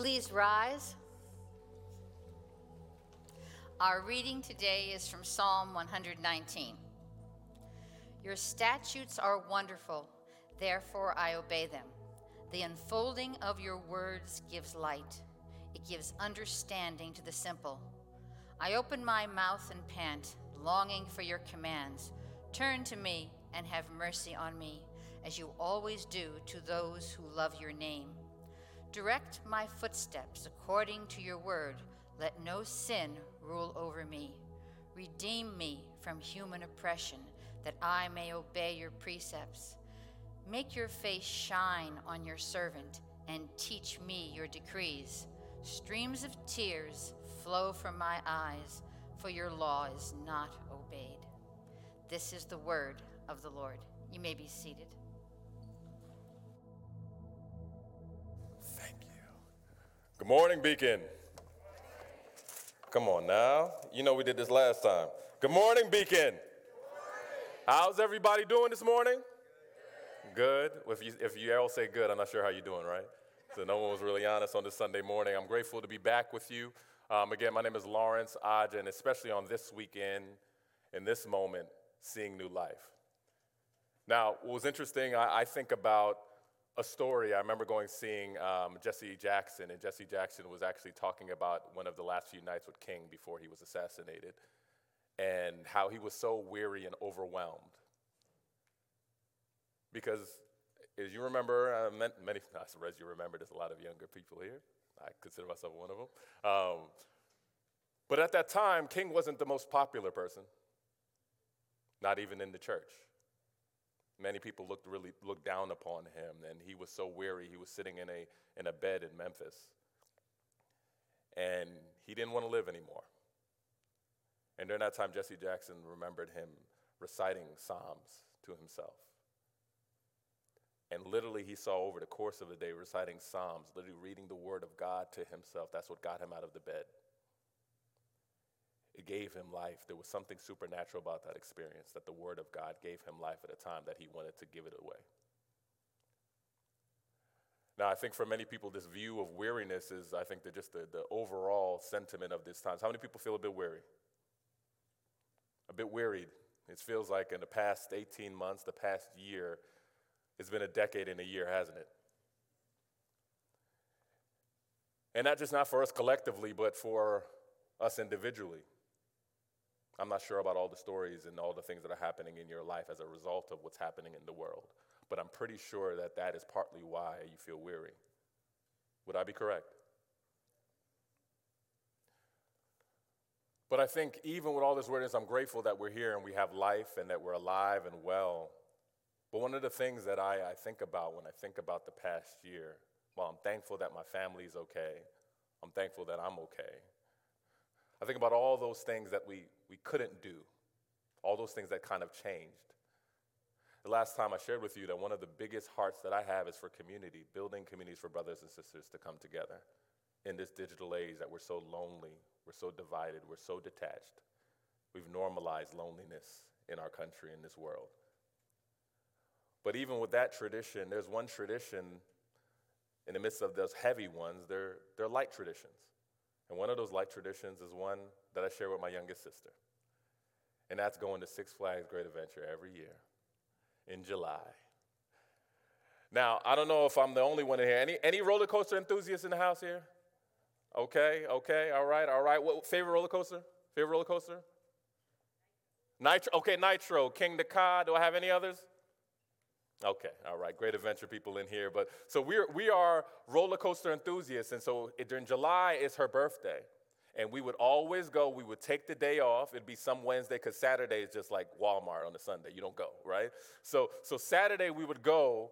Please rise. Our reading today is from Psalm 119. Your statutes are wonderful, therefore I obey them. The unfolding of your words gives light, it gives understanding to the simple. I open my mouth and pant, longing for your commands. Turn to me and have mercy on me, as you always do to those who love your name. Direct my footsteps according to your word. Let no sin rule over me. Redeem me from human oppression, that I may obey your precepts. Make your face shine on your servant, and teach me your decrees. Streams of tears flow from my eyes, for your law is not obeyed. This is the word of the Lord. You may be seated. Good morning, Beacon. Come on now. You know we did this last time. Good morning, Beacon. How's everybody doing this morning? Good. If you, if you all say good, I'm not sure how you're doing, right? So no one was really honest on this Sunday morning. I'm grateful to be back with you. Um, again, my name is Lawrence Aja, and especially on this weekend, in this moment, seeing new life. Now, what was interesting, I, I think about a story. I remember going seeing um, Jesse Jackson, and Jesse Jackson was actually talking about one of the last few nights with King before he was assassinated, and how he was so weary and overwhelmed. Because, as you remember, uh, many, as you remember, there's a lot of younger people here. I consider myself one of them. Um, but at that time, King wasn't the most popular person, not even in the church. Many people looked really looked down upon him, and he was so weary. He was sitting in a in a bed in Memphis, and he didn't want to live anymore. And during that time, Jesse Jackson remembered him reciting psalms to himself. And literally, he saw over the course of the day reciting Psalms, literally reading the Word of God to himself. That's what got him out of the bed. It gave him life. There was something supernatural about that experience, that the Word of God gave him life at a time that he wanted to give it away. Now, I think for many people, this view of weariness is, I think, the, just the, the overall sentiment of this time. How many people feel a bit weary? A bit wearied. It feels like in the past 18 months, the past year, it's been a decade and a year, hasn't it? And not just not for us collectively, but for us individually. I'm not sure about all the stories and all the things that are happening in your life as a result of what's happening in the world, but I'm pretty sure that that is partly why you feel weary. Would I be correct? But I think even with all this weirdness, I'm grateful that we're here and we have life and that we're alive and well. But one of the things that I, I think about when I think about the past year, while I'm thankful that my family's okay, I'm thankful that I'm okay. I think about all those things that we, we couldn't do, all those things that kind of changed. The last time I shared with you that one of the biggest hearts that I have is for community, building communities for brothers and sisters to come together in this digital age that we're so lonely, we're so divided, we're so detached. We've normalized loneliness in our country, in this world. But even with that tradition, there's one tradition in the midst of those heavy ones, they're, they're light traditions. And one of those light traditions is one that I share with my youngest sister. And that's going to Six Flags Great Adventure every year in July. Now, I don't know if I'm the only one in here. Any, any roller coaster enthusiasts in the house here? Okay, okay, all right, all right. What favorite roller coaster? Favorite roller coaster? Nitro. Okay, Nitro. Kingda Ka. Do I have any others? Okay, all right, great adventure people in here. But so we're we are roller coaster enthusiasts, and so it, during July is her birthday, and we would always go. We would take the day off. It'd be some Wednesday because Saturday is just like Walmart on a Sunday. You don't go, right? So so Saturday we would go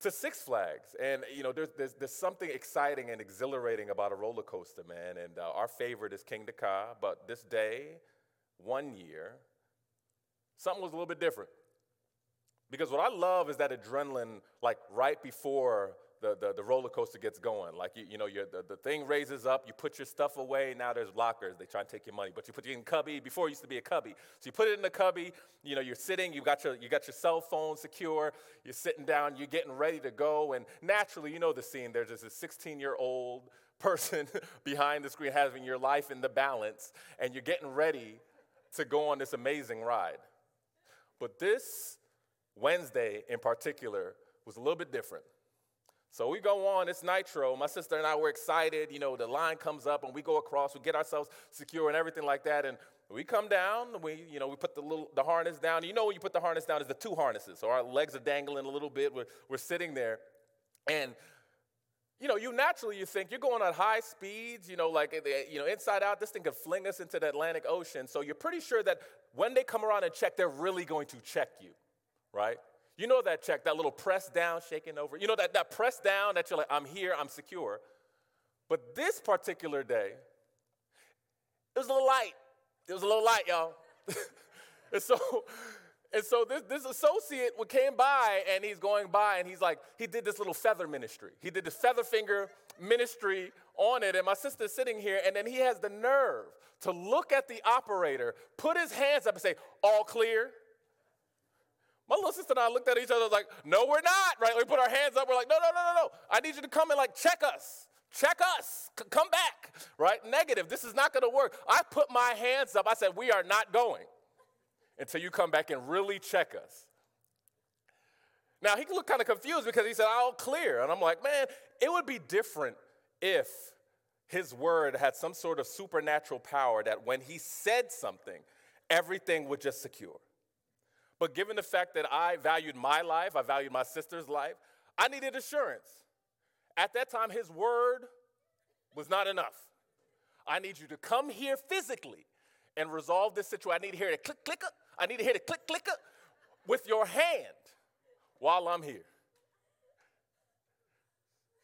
to Six Flags, and you know there's there's, there's something exciting and exhilarating about a roller coaster, man. And uh, our favorite is Kingda Ka, but this day, one year, something was a little bit different. Because what I love is that adrenaline, like right before the, the, the roller coaster gets going. Like, you, you know, the, the thing raises up, you put your stuff away, now there's lockers. They try and take your money, but you put it in cubby. Before it used to be a cubby. So you put it in the cubby, you know, you're sitting, you got your, you got your cell phone secure, you're sitting down, you're getting ready to go, and naturally, you know the scene. There's a 16 year old person behind the screen having your life in the balance, and you're getting ready to go on this amazing ride. But this Wednesday in particular was a little bit different. So we go on, it's Nitro. My sister and I were excited. You know, the line comes up and we go across, we get ourselves secure and everything like that. And we come down, we, you know, we put the little the harness down. You know when you put the harness down is the two harnesses. So our legs are dangling a little bit. We're, we're sitting there. And you know, you naturally you think you're going at high speeds, you know, like eh, eh, you know, inside out, this thing could fling us into the Atlantic Ocean. So you're pretty sure that when they come around and check, they're really going to check you, right? You know that check, that little press down, shaking over. You know that, that press down that you're like, I'm here, I'm secure. But this particular day, it was a little light. It was a little light, y'all. and so, and so this, this associate came by and he's going by and he's like, he did this little feather ministry. He did this feather finger ministry on it. And my sister's sitting here and then he has the nerve to look at the operator, put his hands up and say, all clear. My little sister and I looked at each other like, no, we're not, right? We put our hands up. We're like, no, no, no, no, no. I need you to come and like check us. Check us. C- come back, right? Negative. This is not going to work. I put my hands up. I said, we are not going until you come back and really check us. Now, he looked kind of confused because he said, all clear. And I'm like, man, it would be different if his word had some sort of supernatural power that when he said something, everything would just secure. But given the fact that I valued my life, I valued my sister's life, I needed assurance. At that time, his word was not enough. I need you to come here physically and resolve this situation. I need to hear the click clicker. I need to hear the click clicker with your hand while I'm here.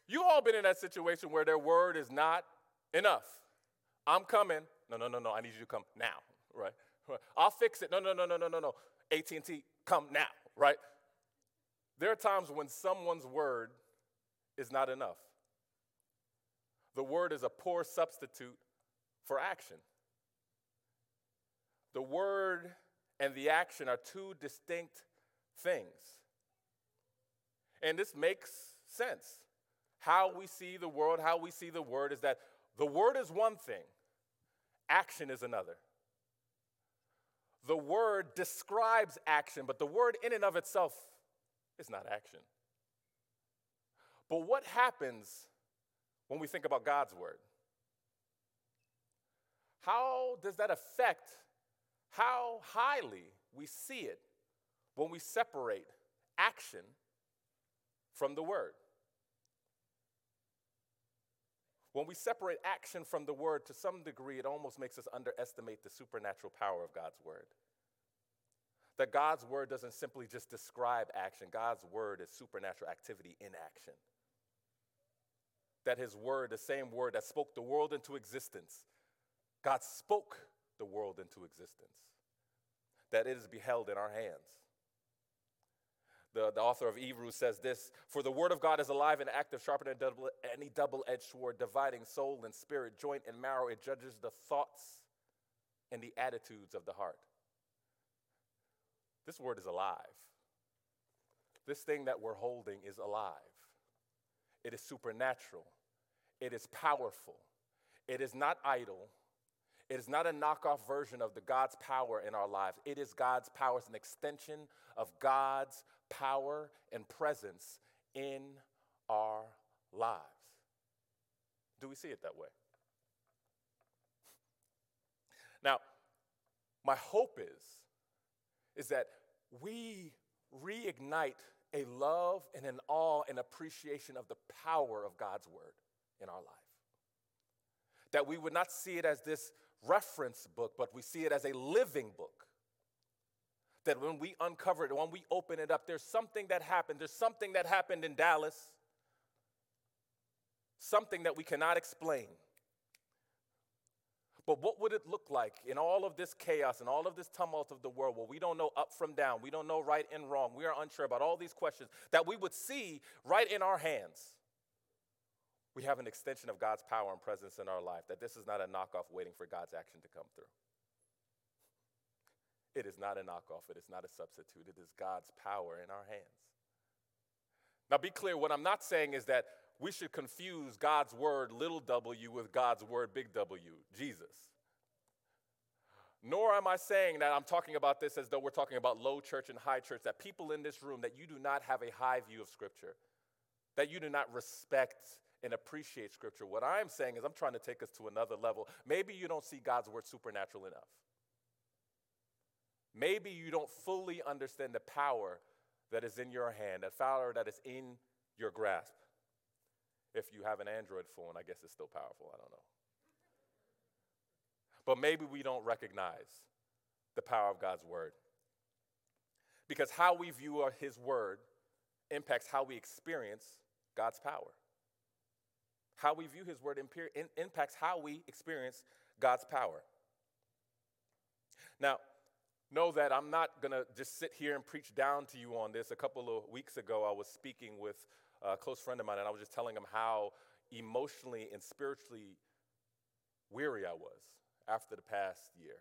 You all been in that situation where their word is not enough. I'm coming. No, no, no, no. I need you to come now, right? I'll fix it. No, no, no, no, no, no, no. AT&T, come now, right? There are times when someone's word is not enough. The word is a poor substitute for action. The word and the action are two distinct things. And this makes sense. How we see the world, how we see the word is that the word is one thing, action is another the word describes action, but the word in and of itself is not action. But what happens when we think about God's word? How does that affect how highly we see it when we separate action from the word? When we separate action from the word, to some degree, it almost makes us underestimate the supernatural power of God's word. That God's word doesn't simply just describe action, God's word is supernatural activity in action. That his word, the same word that spoke the world into existence, God spoke the world into existence. That it is beheld in our hands. The, the author of Hebrews says this For the word of God is alive and active, sharper than double, any double edged sword, dividing soul and spirit, joint and marrow. It judges the thoughts and the attitudes of the heart. This word is alive. This thing that we're holding is alive. It is supernatural. It is powerful. It is not idle. It is not a knockoff version of the God's power in our lives. It is God's power. It's an extension of God's power and presence in our lives. Do we see it that way? Now, my hope is is that we reignite a love and an awe and appreciation of the power of God's word in our life. That we would not see it as this reference book, but we see it as a living book that when we uncover it, when we open it up, there's something that happened. There's something that happened in Dallas, something that we cannot explain. But what would it look like in all of this chaos and all of this tumult of the world where we don't know up from down, we don't know right and wrong, we are unsure about all these questions, that we would see right in our hands we have an extension of God's power and presence in our life, that this is not a knockoff waiting for God's action to come through. It is not a knockoff, it is not a substitute, it is God's power in our hands. Now, be clear, what I'm not saying is that we should confuse God's word, little w, with God's word, big W, Jesus. Nor am I saying that I'm talking about this as though we're talking about low church and high church, that people in this room, that you do not have a high view of Scripture, that you do not respect and appreciate Scripture. What I'm saying is, I'm trying to take us to another level. Maybe you don't see God's word supernatural enough. Maybe you don't fully understand the power that is in your hand, that power that is in your grasp. If you have an Android phone, I guess it's still powerful. I don't know. But maybe we don't recognize the power of God's word. Because how we view his word impacts how we experience God's power. How we view his word impacts how we experience God's power. Now, know that I'm not going to just sit here and preach down to you on this. A couple of weeks ago, I was speaking with a close friend of mine, and I was just telling him how emotionally and spiritually weary I was after the past year.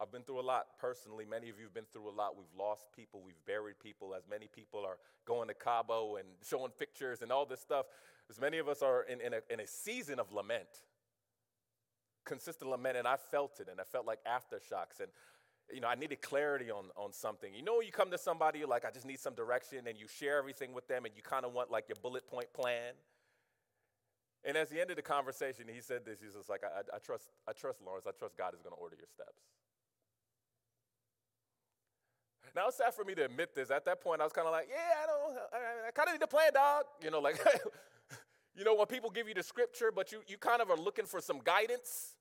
I've been through a lot personally. Many of you have been through a lot. We've lost people, we've buried people, as many people are going to Cabo and showing pictures and all this stuff. As many of us are in, in, a, in a season of lament consistent lament, and I felt it, and I felt like aftershocks. And you know, I needed clarity on, on something. You know, you come to somebody, you're like, I just need some direction, and you share everything with them, and you kind of want like your bullet point plan. And as the end of the conversation, he said this. He's just like, I, I, I trust, I trust Lawrence. I trust God is going to order your steps. Now it's sad for me to admit this. At that point, I was kind of like, yeah, I don't, I, I kind of need a plan, dog. You know, like, you know, when people give you the scripture, but you, you kind of are looking for some guidance.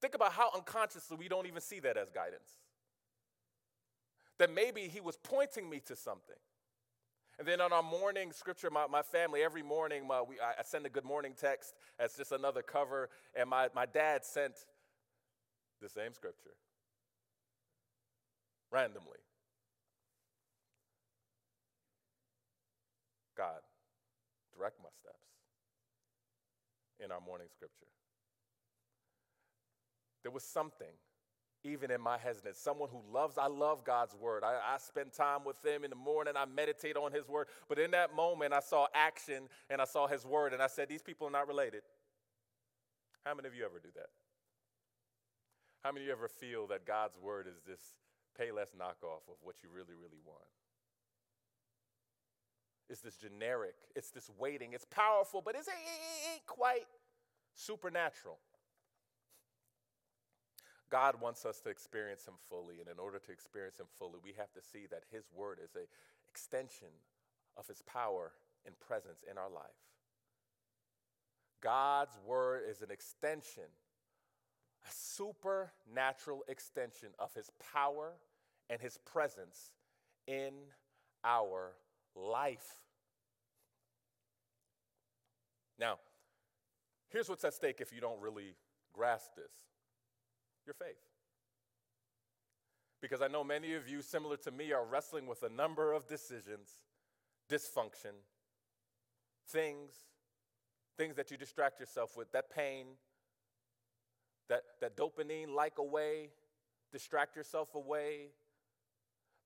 Think about how unconsciously we don't even see that as guidance. That maybe he was pointing me to something. And then on our morning scripture, my, my family, every morning, my, we, I, send a good morning text as just another cover, and my, my dad sent the same scripture randomly. God, direct my steps in our morning scripture. There was something, even in my hesitance, someone who loves, I love God's word. I, I spend time with Him in the morning, I meditate on His word. But in that moment, I saw action and I saw His word, and I said, These people are not related. How many of you ever do that? How many of you ever feel that God's word is this Payless knockoff of what you really, really want? It's this generic, it's this waiting, it's powerful, but it's, it ain't quite supernatural. God wants us to experience Him fully, and in order to experience Him fully, we have to see that His Word is an extension of His power and presence in our life. God's Word is an extension, a supernatural extension of His power and His presence in our life. Now, here's what's at stake if you don't really grasp this your faith. Because I know many of you, similar to me, are wrestling with a number of decisions, dysfunction, things, things that you distract yourself with, that pain, that, that dopamine like away, distract yourself away.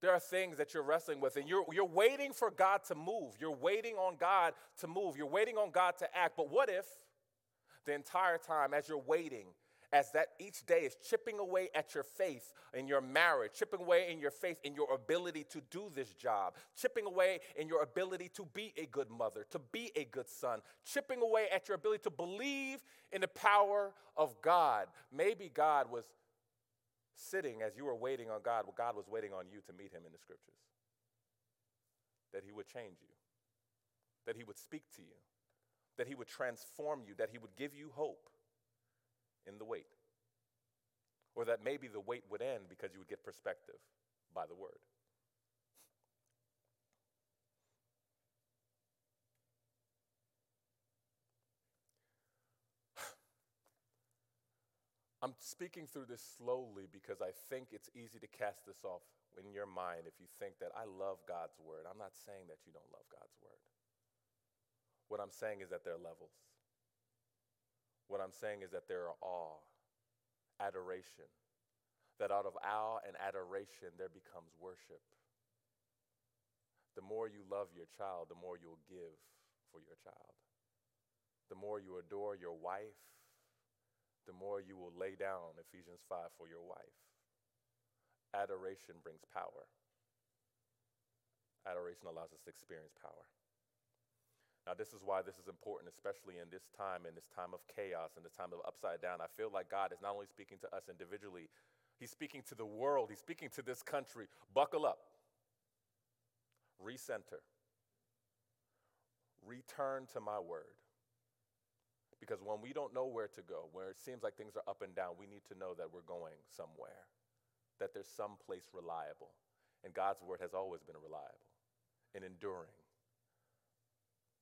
There are things that you're wrestling with, and you're, you're waiting for God to move. You're waiting on God to move. You're waiting on God to act. But what if the entire time, as you're waiting, as that each day is chipping away at your faith in your marriage, chipping away in your faith in your ability to do this job, chipping away in your ability to be a good mother, to be a good son, chipping away at your ability to believe in the power of God. Maybe God was sitting as you were waiting on God, well, God was waiting on you to meet him in the scriptures. That he would change you, that he would speak to you, that he would transform you, that he would give you hope in the wait. Or that maybe the wait would end because you would get perspective by the word. I'm speaking through this slowly because I think it's easy to cast this off in your mind if you think that I love God's word. I'm not saying that you don't love God's word. What I'm saying is that there are levels. What I'm saying is that there are awe, adoration, that out of awe and adoration there becomes worship. The more you love your child, the more you'll give for your child. The more you adore your wife, the more you will lay down Ephesians 5 for your wife. Adoration brings power. Adoration allows us to experience power. Now, this is why this is important, especially in this time, in this time of chaos, in this time of upside down. I feel like God is not only speaking to us individually, He's speaking to the world, He's speaking to this country. Buckle up, recenter, return to my word. Because when we don't know where to go, where it seems like things are up and down, we need to know that we're going somewhere, that there's some place reliable. And God's word has always been reliable and enduring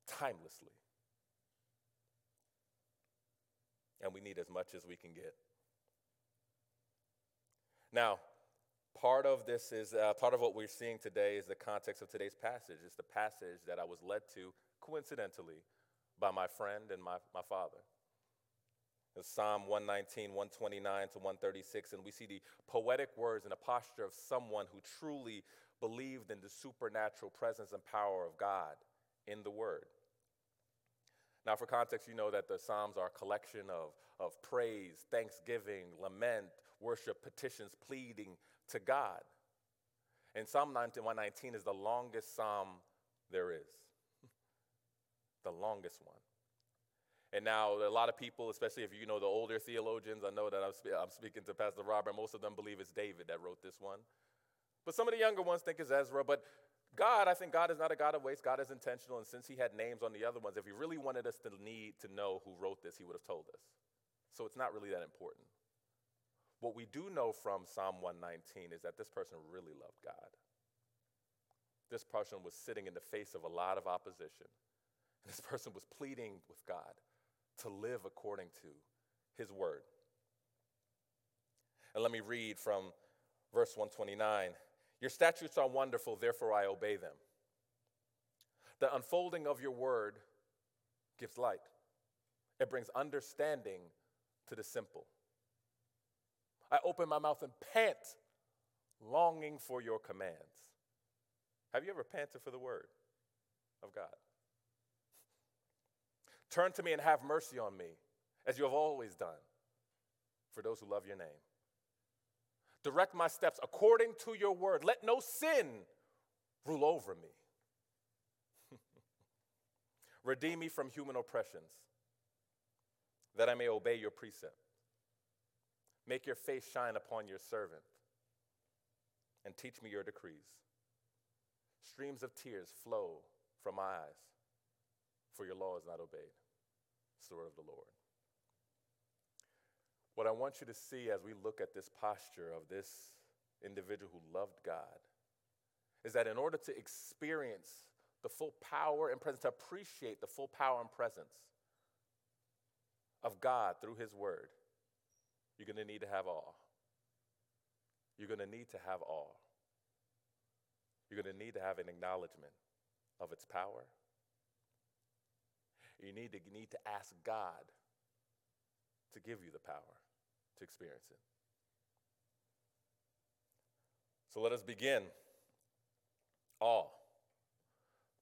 timelessly. And we need as much as we can get. Now, part of this is, uh, part of what we're seeing today is the context of today's passage. It's the passage that I was led to coincidentally by my friend and my, my father. It's Psalm 119, 129 to 136, and we see the poetic words and a posture of someone who truly believed in the supernatural presence and power of God in the Word. Now, for context, you know that the Psalms are a collection of, of praise, thanksgiving, lament, worship, petitions, pleading to God. And Psalm 119 is the longest psalm there is, the longest one. And now, a lot of people, especially if you know the older theologians, I know that I'm, spe- I'm speaking to Pastor Robert, most of them believe it's David that wrote this one. But some of the younger ones think it's Ezra. But God, I think God is not a God of waste. God is intentional. And since he had names on the other ones, if he really wanted us to need to know who wrote this, he would have told us. So it's not really that important. What we do know from Psalm 119 is that this person really loved God. This person was sitting in the face of a lot of opposition. This person was pleading with God to live according to his word. And let me read from verse 129 your statutes are wonderful, therefore I obey them. The unfolding of your word gives light, it brings understanding to the simple. I open my mouth and pant, longing for your commands. Have you ever panted for the word of God? Turn to me and have mercy on me, as you have always done, for those who love your name. Direct my steps according to your word. Let no sin rule over me. Redeem me from human oppressions, that I may obey your precept. Make your face shine upon your servant, and teach me your decrees. Streams of tears flow from my eyes, for your law is not obeyed. Word of the Lord. What I want you to see as we look at this posture of this individual who loved God is that in order to experience the full power and presence, to appreciate the full power and presence of God through His Word, you're going to need to have awe. You're going to need to have awe. You're going to need to have an acknowledgement of its power. You need to need to ask God to give you the power to experience it. So let us begin. All.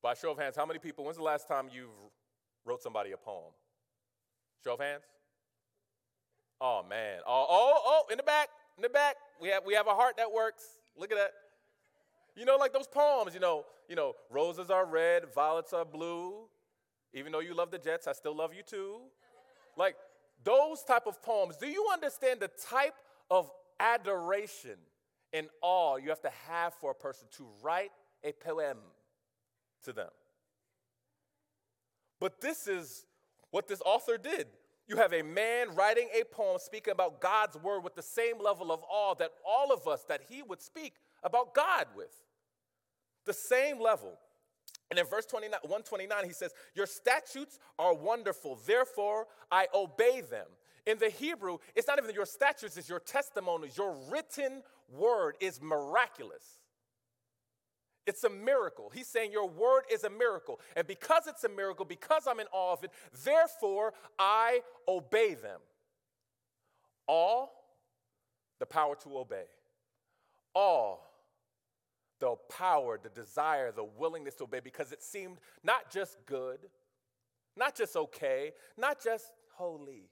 By show of hands, how many people, when's the last time you've wrote somebody a poem? Show of hands? Oh man. Oh, oh, oh, in the back, in the back. We have we have a heart that works. Look at that. You know, like those poems, you know, you know, roses are red, violets are blue. Even though you love the Jets, I still love you too. Like those type of poems, do you understand the type of adoration and awe you have to have for a person to write a poem to them? But this is what this author did. You have a man writing a poem speaking about God's word with the same level of awe that all of us that he would speak about God with. The same level. And in verse 29, 129, he says, Your statutes are wonderful, therefore I obey them. In the Hebrew, it's not even your statutes, it's your testimonies. Your written word is miraculous. It's a miracle. He's saying your word is a miracle. And because it's a miracle, because I'm in awe of it, therefore I obey them. All the power to obey. All the power, the desire, the willingness to obey because it seemed not just good, not just okay, not just holy,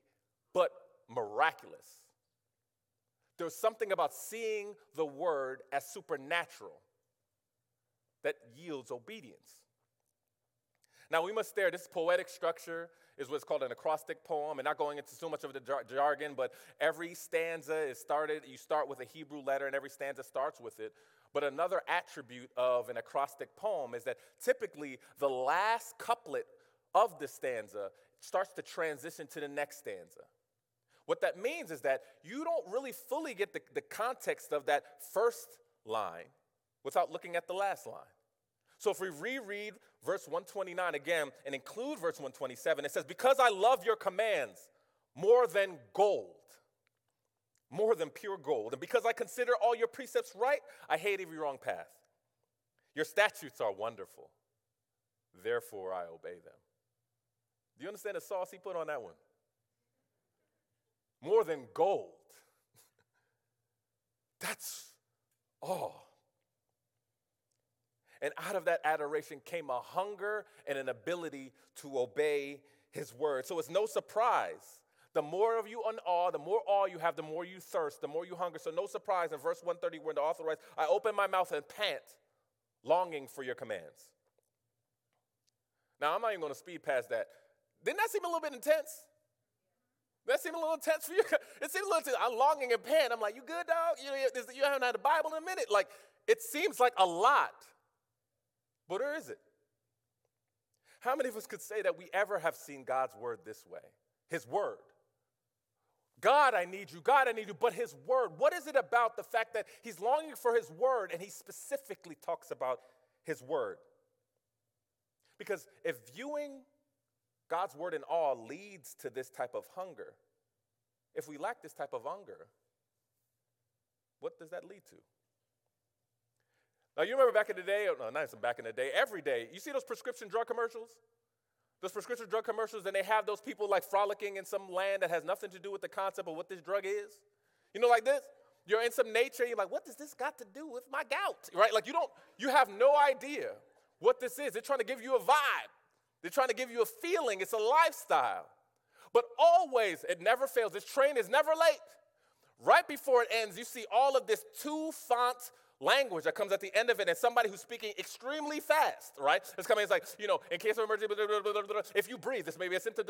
but miraculous. There's something about seeing the word as supernatural that yields obedience. Now we must stare. This poetic structure is what's called an acrostic poem, and not going into so much of the jar- jargon, but every stanza is started, you start with a Hebrew letter, and every stanza starts with it. But another attribute of an acrostic poem is that typically the last couplet of the stanza starts to transition to the next stanza. What that means is that you don't really fully get the, the context of that first line without looking at the last line. So if we reread verse 129 again and include verse 127, it says, Because I love your commands more than gold, more than pure gold, and because I consider all your precepts right, I hate every wrong path. Your statutes are wonderful, therefore I obey them. Do you understand the sauce he put on that one? More than gold. That's all. And out of that adoration came a hunger and an ability to obey his word. So it's no surprise. The more of you in awe, the more awe you have, the more you thirst, the more you hunger. So no surprise in verse 130 when the author writes, I open my mouth and pant, longing for your commands. Now, I'm not even going to speed past that. Didn't that seem a little bit intense? That seemed a little intense for you. It seemed a little. Intense. I'm longing and pant. I'm like, you good, dog? You, you haven't had the Bible in a minute. Like, it seems like a lot. But where is it? How many of us could say that we ever have seen God's word this way? His word. God, I need you. God, I need you. But his word, what is it about the fact that he's longing for his word and he specifically talks about his word? Because if viewing God's word in awe leads to this type of hunger, if we lack this type of hunger, what does that lead to? Now, you remember back in the day, oh, no, not even back in the day, every day, you see those prescription drug commercials? Those prescription drug commercials, and they have those people like frolicking in some land that has nothing to do with the concept of what this drug is. You know, like this? You're in some nature, you're like, what does this got to do with my gout? Right? Like, you don't, you have no idea what this is. They're trying to give you a vibe, they're trying to give you a feeling. It's a lifestyle. But always, it never fails. This train is never late. Right before it ends, you see all of this two font language that comes at the end of it and somebody who's speaking extremely fast, right? It's coming, it's like, you know, in case of emergency, blah, blah, blah, if you breathe, this may be a symptom.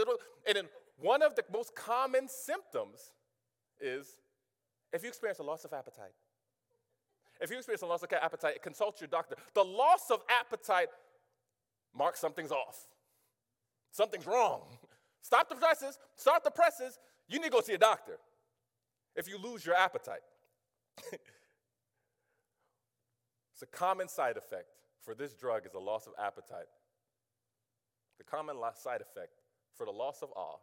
And then one of the most common symptoms is if you experience a loss of appetite. If you experience a loss of appetite, consult your doctor. The loss of appetite marks something's off. Something's wrong. Stop the presses, start the presses. You need to go see a doctor if you lose your appetite. It's a common side effect for this drug is a loss of appetite. The common side effect for the loss of awe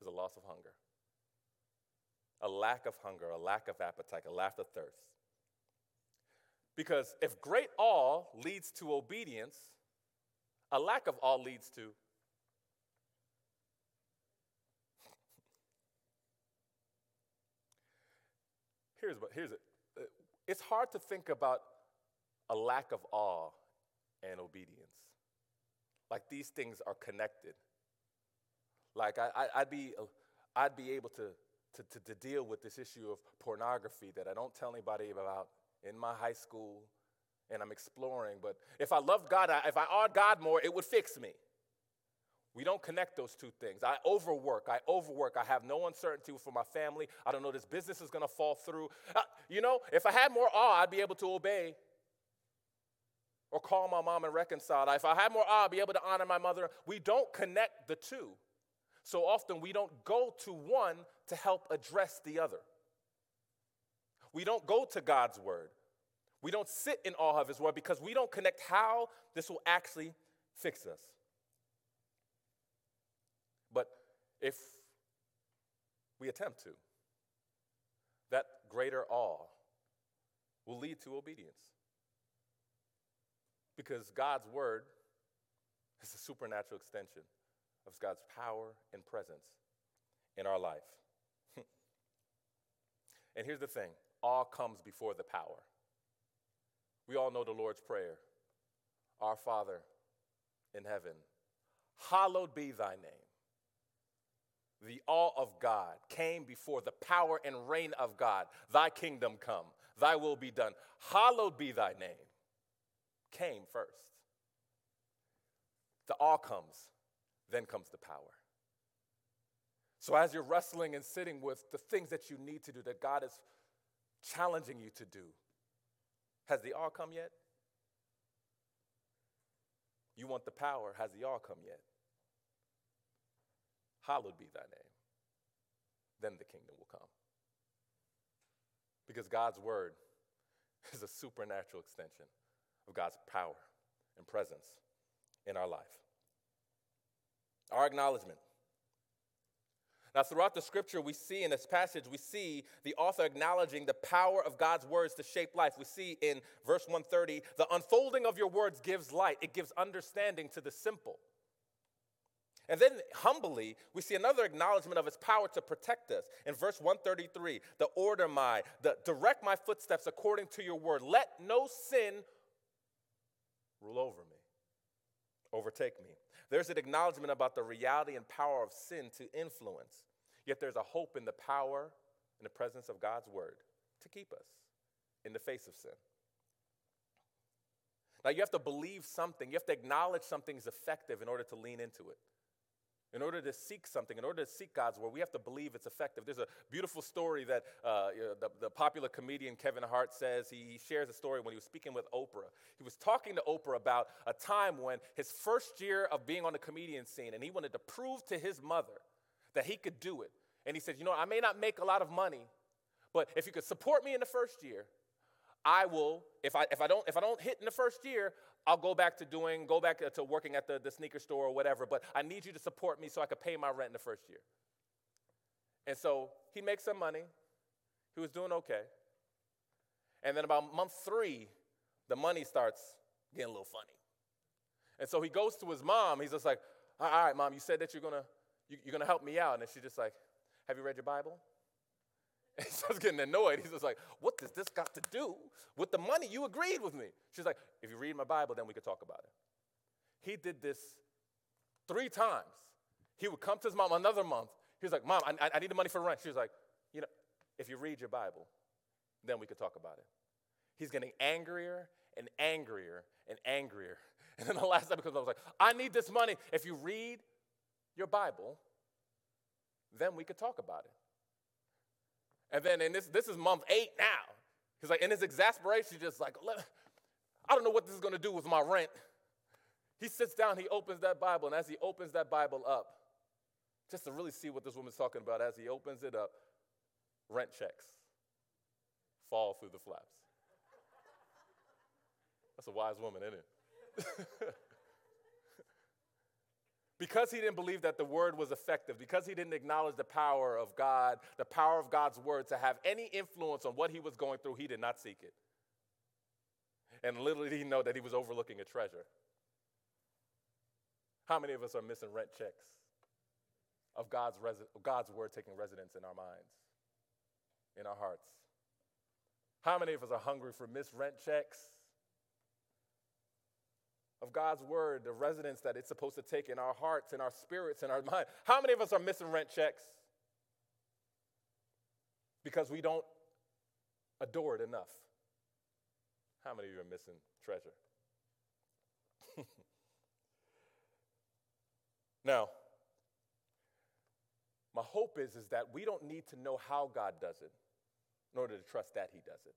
is a loss of hunger. A lack of hunger, a lack of appetite, a lack of thirst. Because if great awe leads to obedience, a lack of awe leads to here's what here's it. Uh, it's hard to think about a lack of awe and obedience. Like these things are connected. Like I, I, would be, I'd be able to, to, to, to deal with this issue of pornography that I don't tell anybody about in my high school and I'm exploring. But if I loved God, if I awed God more, it would fix me. We don't connect those two things. I overwork. I overwork. I have no uncertainty for my family. I don't know this business is going to fall through. Uh, you know, if I had more awe, I'd be able to obey or call my mom and reconcile. If I have more I'd be able to honor my mother. We don't connect the two. So often we don't go to one to help address the other. We don't go to God's word. We don't sit in awe of his word because we don't connect how this will actually fix us. But if we attempt to, that greater awe will lead to obedience. Because God's word is a supernatural extension of God's power and presence in our life. and here's the thing all comes before the power. We all know the Lord's Prayer Our Father in heaven, hallowed be thy name. The awe of God came before the power and reign of God. Thy kingdom come, thy will be done. Hallowed be thy name. Came first. The awe comes, then comes the power. So, as you're wrestling and sitting with the things that you need to do, that God is challenging you to do, has the awe come yet? You want the power, has the awe come yet? Hallowed be thy name. Then the kingdom will come. Because God's word is a supernatural extension of God's power and presence in our life. Our acknowledgement. Now, throughout the scripture, we see in this passage, we see the author acknowledging the power of God's words to shape life. We see in verse 130, the unfolding of your words gives light, it gives understanding to the simple. And then humbly, we see another acknowledgement of his power to protect us. In verse 133, the order my, the direct my footsteps according to your word. Let no sin rule over me, overtake me. There's an acknowledgement about the reality and power of sin to influence. Yet there's a hope in the power and the presence of God's word to keep us in the face of sin. Now, you have to believe something, you have to acknowledge something's effective in order to lean into it. In order to seek something, in order to seek God's word, we have to believe it's effective. There's a beautiful story that uh, the, the, popular comedian Kevin Hart says. He, he shares a story when he was speaking with Oprah. He was talking to Oprah about a time when his first year of being on the comedian scene, and he wanted to prove to his mother that he could do it. And he said, You know, I may not make a lot of money, but if you could support me in the first year, I will, if I, if I, don't, if I don't hit in the first year, I'll go back to doing, go back uh, to working at the, the sneaker store or whatever, but I need you to support me so I could pay my rent in the first year. And so he makes some money. He was doing okay. And then about month three, the money starts getting a little funny. And so he goes to his mom. He's just like, all right, mom, you said that you're to you, you're going to help me out. And she's just like, have you read your Bible? And he starts getting annoyed. He's just like, what does this got to do with the money? You agreed with me. She's like, if you read my Bible, then we could talk about it. He did this three times. He would come to his mom another month. He was like, Mom, I, I need the money for rent. She was like, You know, if you read your Bible, then we could talk about it. He's getting angrier and angrier and angrier. And then the last time comes, I was like, I need this money. If you read your Bible, then we could talk about it. And then, and this, this is month eight now. He's like, in his exasperation, just like, I don't know what this is going to do with my rent. He sits down, he opens that Bible, and as he opens that Bible up, just to really see what this woman's talking about, as he opens it up, rent checks fall through the flaps. That's a wise woman, isn't it? Because he didn't believe that the word was effective, because he didn't acknowledge the power of God, the power of God's word to have any influence on what he was going through, he did not seek it. And little did he know that he was overlooking a treasure. How many of us are missing rent checks of God's, God's word taking residence in our minds, in our hearts? How many of us are hungry for missed rent checks? Of God's word, the residence that it's supposed to take in our hearts, in our spirits, in our mind. How many of us are missing rent checks? Because we don't adore it enough. How many of you are missing treasure? now, my hope is, is that we don't need to know how God does it in order to trust that He does it.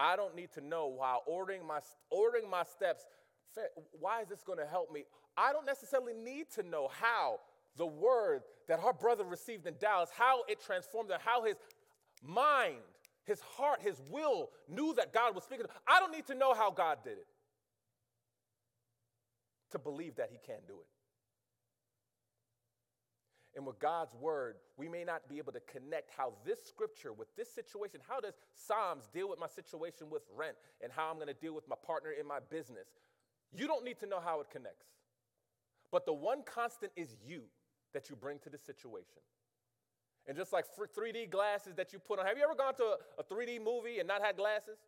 I don't need to know while ordering my, ordering my steps, why is this going to help me? I don't necessarily need to know how the word that our brother received in Dallas, how it transformed him, how his mind, his heart, his will knew that God was speaking. I don't need to know how God did it to believe that he can do it. And with God's word, we may not be able to connect how this scripture with this situation, how does Psalms deal with my situation with rent and how I'm going to deal with my partner in my business? You don't need to know how it connects. But the one constant is you that you bring to the situation. And just like 3D glasses that you put on, have you ever gone to a 3D movie and not had glasses?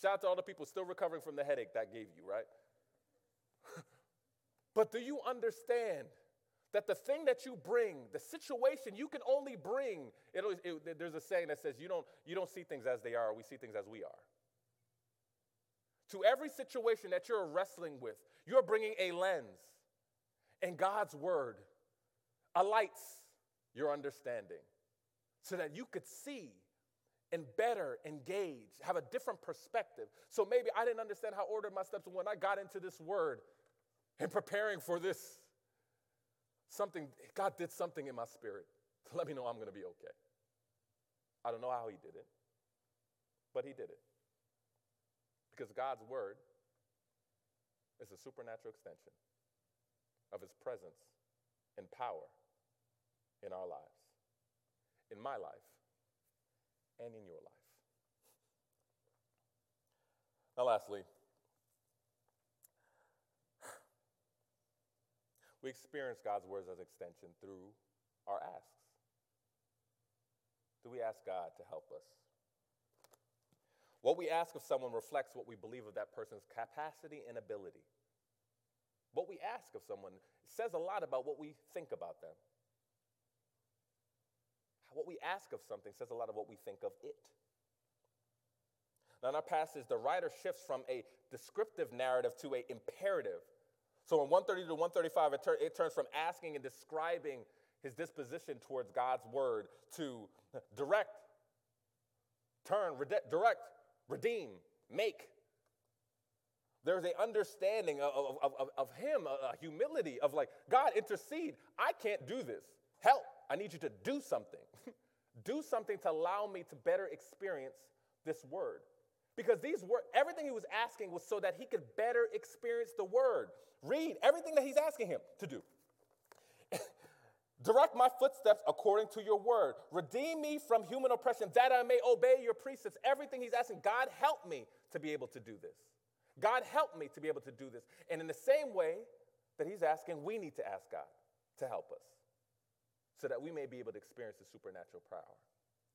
Shout out to all the people still recovering from the headache that gave you, right? but do you understand that the thing that you bring, the situation you can only bring, it, it, there's a saying that says you don't, you don't see things as they are, we see things as we are. To every situation that you're wrestling with, you're bringing a lens, and God's word alights your understanding so that you could see and better engage, have a different perspective. So maybe I didn't understand how ordered my steps when I got into this word and preparing for this something, God did something in my spirit to let me know I'm going to be okay. I don't know how He did it, but He did it. Because God's Word is a supernatural extension of His presence and power in our lives, in my life, and in your life. Now, lastly, We experience God's words as extension through our asks. Do we ask God to help us? What we ask of someone reflects what we believe of that person's capacity and ability. What we ask of someone says a lot about what we think about them. What we ask of something says a lot of what we think of it. Now, in our passage, the writer shifts from a descriptive narrative to an imperative so in 130 to 135, it, tur- it turns from asking and describing his disposition towards God's word to direct, turn, rede- direct, redeem, make. There's an understanding of, of, of, of him, a, a humility of like, God, intercede. I can't do this. Help. I need you to do something. do something to allow me to better experience this word. Because these were everything he was asking was so that he could better experience the word. Read everything that he's asking him to do. Direct my footsteps according to your word. Redeem me from human oppression that I may obey your precepts. Everything he's asking, God, help me to be able to do this. God, help me to be able to do this. And in the same way that he's asking, we need to ask God to help us so that we may be able to experience the supernatural power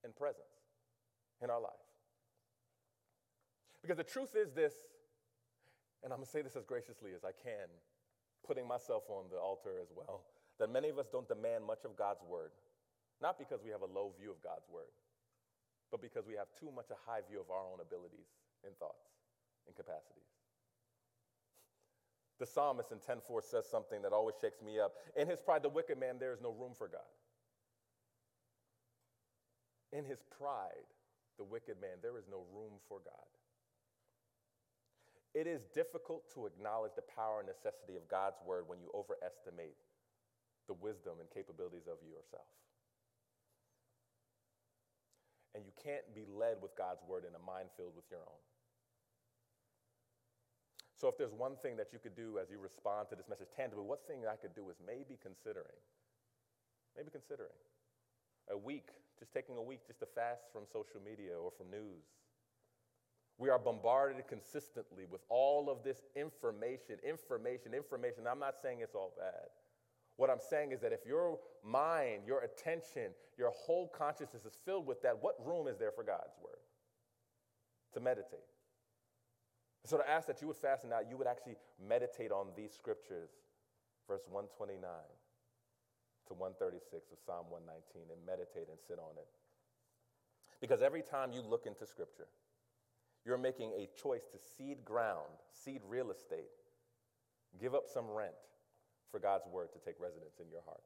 and presence in our life. Because the truth is this, and I'm going to say this as graciously as I can, putting myself on the altar as well, that many of us don't demand much of God's word, not because we have a low view of God's word, but because we have too much a high view of our own abilities and thoughts and capacities. The psalmist in 10:4 says something that always shakes me up. In his pride, the wicked man, there is no room for God. In his pride, the wicked man, there is no room for God. It is difficult to acknowledge the power and necessity of God's word when you overestimate the wisdom and capabilities of yourself. And you can't be led with God's word in a mind filled with your own. So, if there's one thing that you could do as you respond to this message tangibly, what thing I could do is maybe considering, maybe considering a week, just taking a week just to fast from social media or from news we are bombarded consistently with all of this information, information, information. I'm not saying it's all bad. What I'm saying is that if your mind, your attention, your whole consciousness is filled with that, what room is there for God's word? To meditate. So to ask that you would fast and now you would actually meditate on these scriptures, verse 129 to 136 of Psalm 119, and meditate and sit on it. Because every time you look into scripture, you're making a choice to cede ground, cede real estate, give up some rent for God's word to take residence in your heart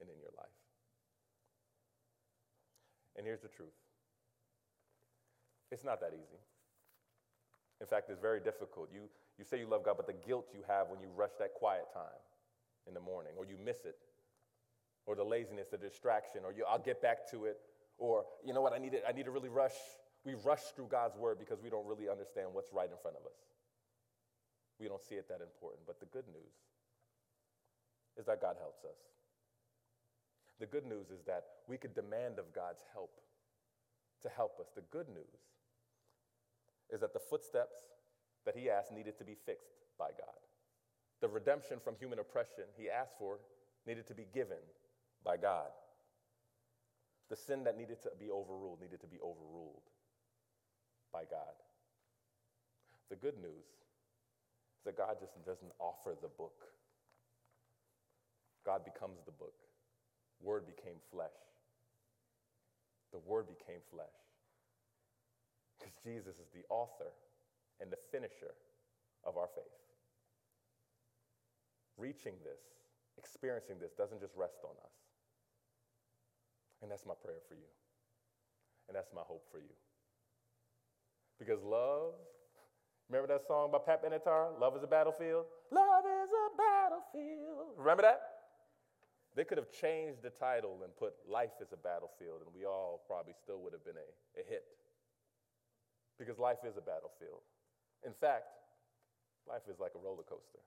and in your life. And here's the truth it's not that easy. In fact, it's very difficult. You, you say you love God, but the guilt you have when you rush that quiet time in the morning, or you miss it, or the laziness, the distraction, or you, I'll get back to it, or you know what, I need, it, I need to really rush we rush through God's word because we don't really understand what's right in front of us. We don't see it that important. But the good news is that God helps us. The good news is that we could demand of God's help to help us. The good news is that the footsteps that he asked needed to be fixed by God. The redemption from human oppression he asked for needed to be given by God. The sin that needed to be overruled needed to be overruled by God. The good news is that God just doesn't offer the book, God becomes the book. Word became flesh. The Word became flesh. Because Jesus is the author and the finisher of our faith. Reaching this, experiencing this, doesn't just rest on us. And that's my prayer for you. And that's my hope for you. Because love, remember that song by Pat Benatar? Love is a battlefield? Love is a battlefield. Remember that? They could have changed the title and put Life is a Battlefield, and we all probably still would have been a, a hit. Because life is a battlefield. In fact, life is like a roller coaster.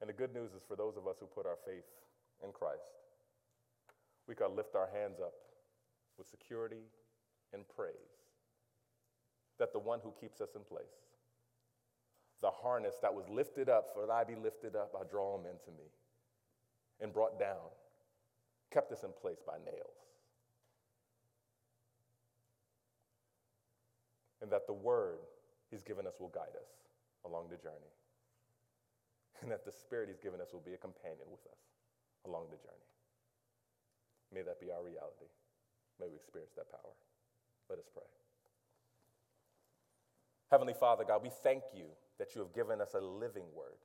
And the good news is for those of us who put our faith in Christ, we can lift our hands up with security and praise that the one who keeps us in place, the harness that was lifted up, for that I be lifted up, I draw him into me, and brought down, kept us in place by nails. And that the word he's given us will guide us along the journey. And that the spirit he's given us will be a companion with us along the journey. May that be our reality. May we experience that power. Let us pray. Heavenly Father, God, we thank you that you have given us a living word.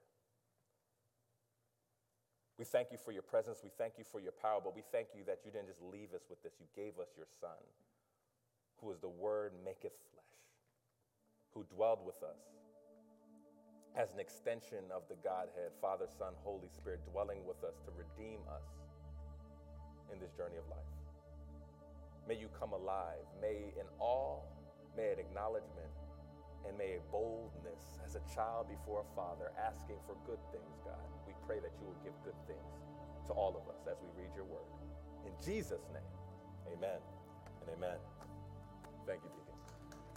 We thank you for your presence. We thank you for your power, but we thank you that you didn't just leave us with this. You gave us your Son, who is the Word maketh flesh, who dwelled with us as an extension of the Godhead, Father, Son, Holy Spirit, dwelling with us to redeem us in this journey of life. May you come alive. May in awe, may an acknowledgement, and may a boldness as a child before a father asking for good things, God. We pray that you will give good things to all of us as we read your word. In Jesus' name, amen and amen. Thank you.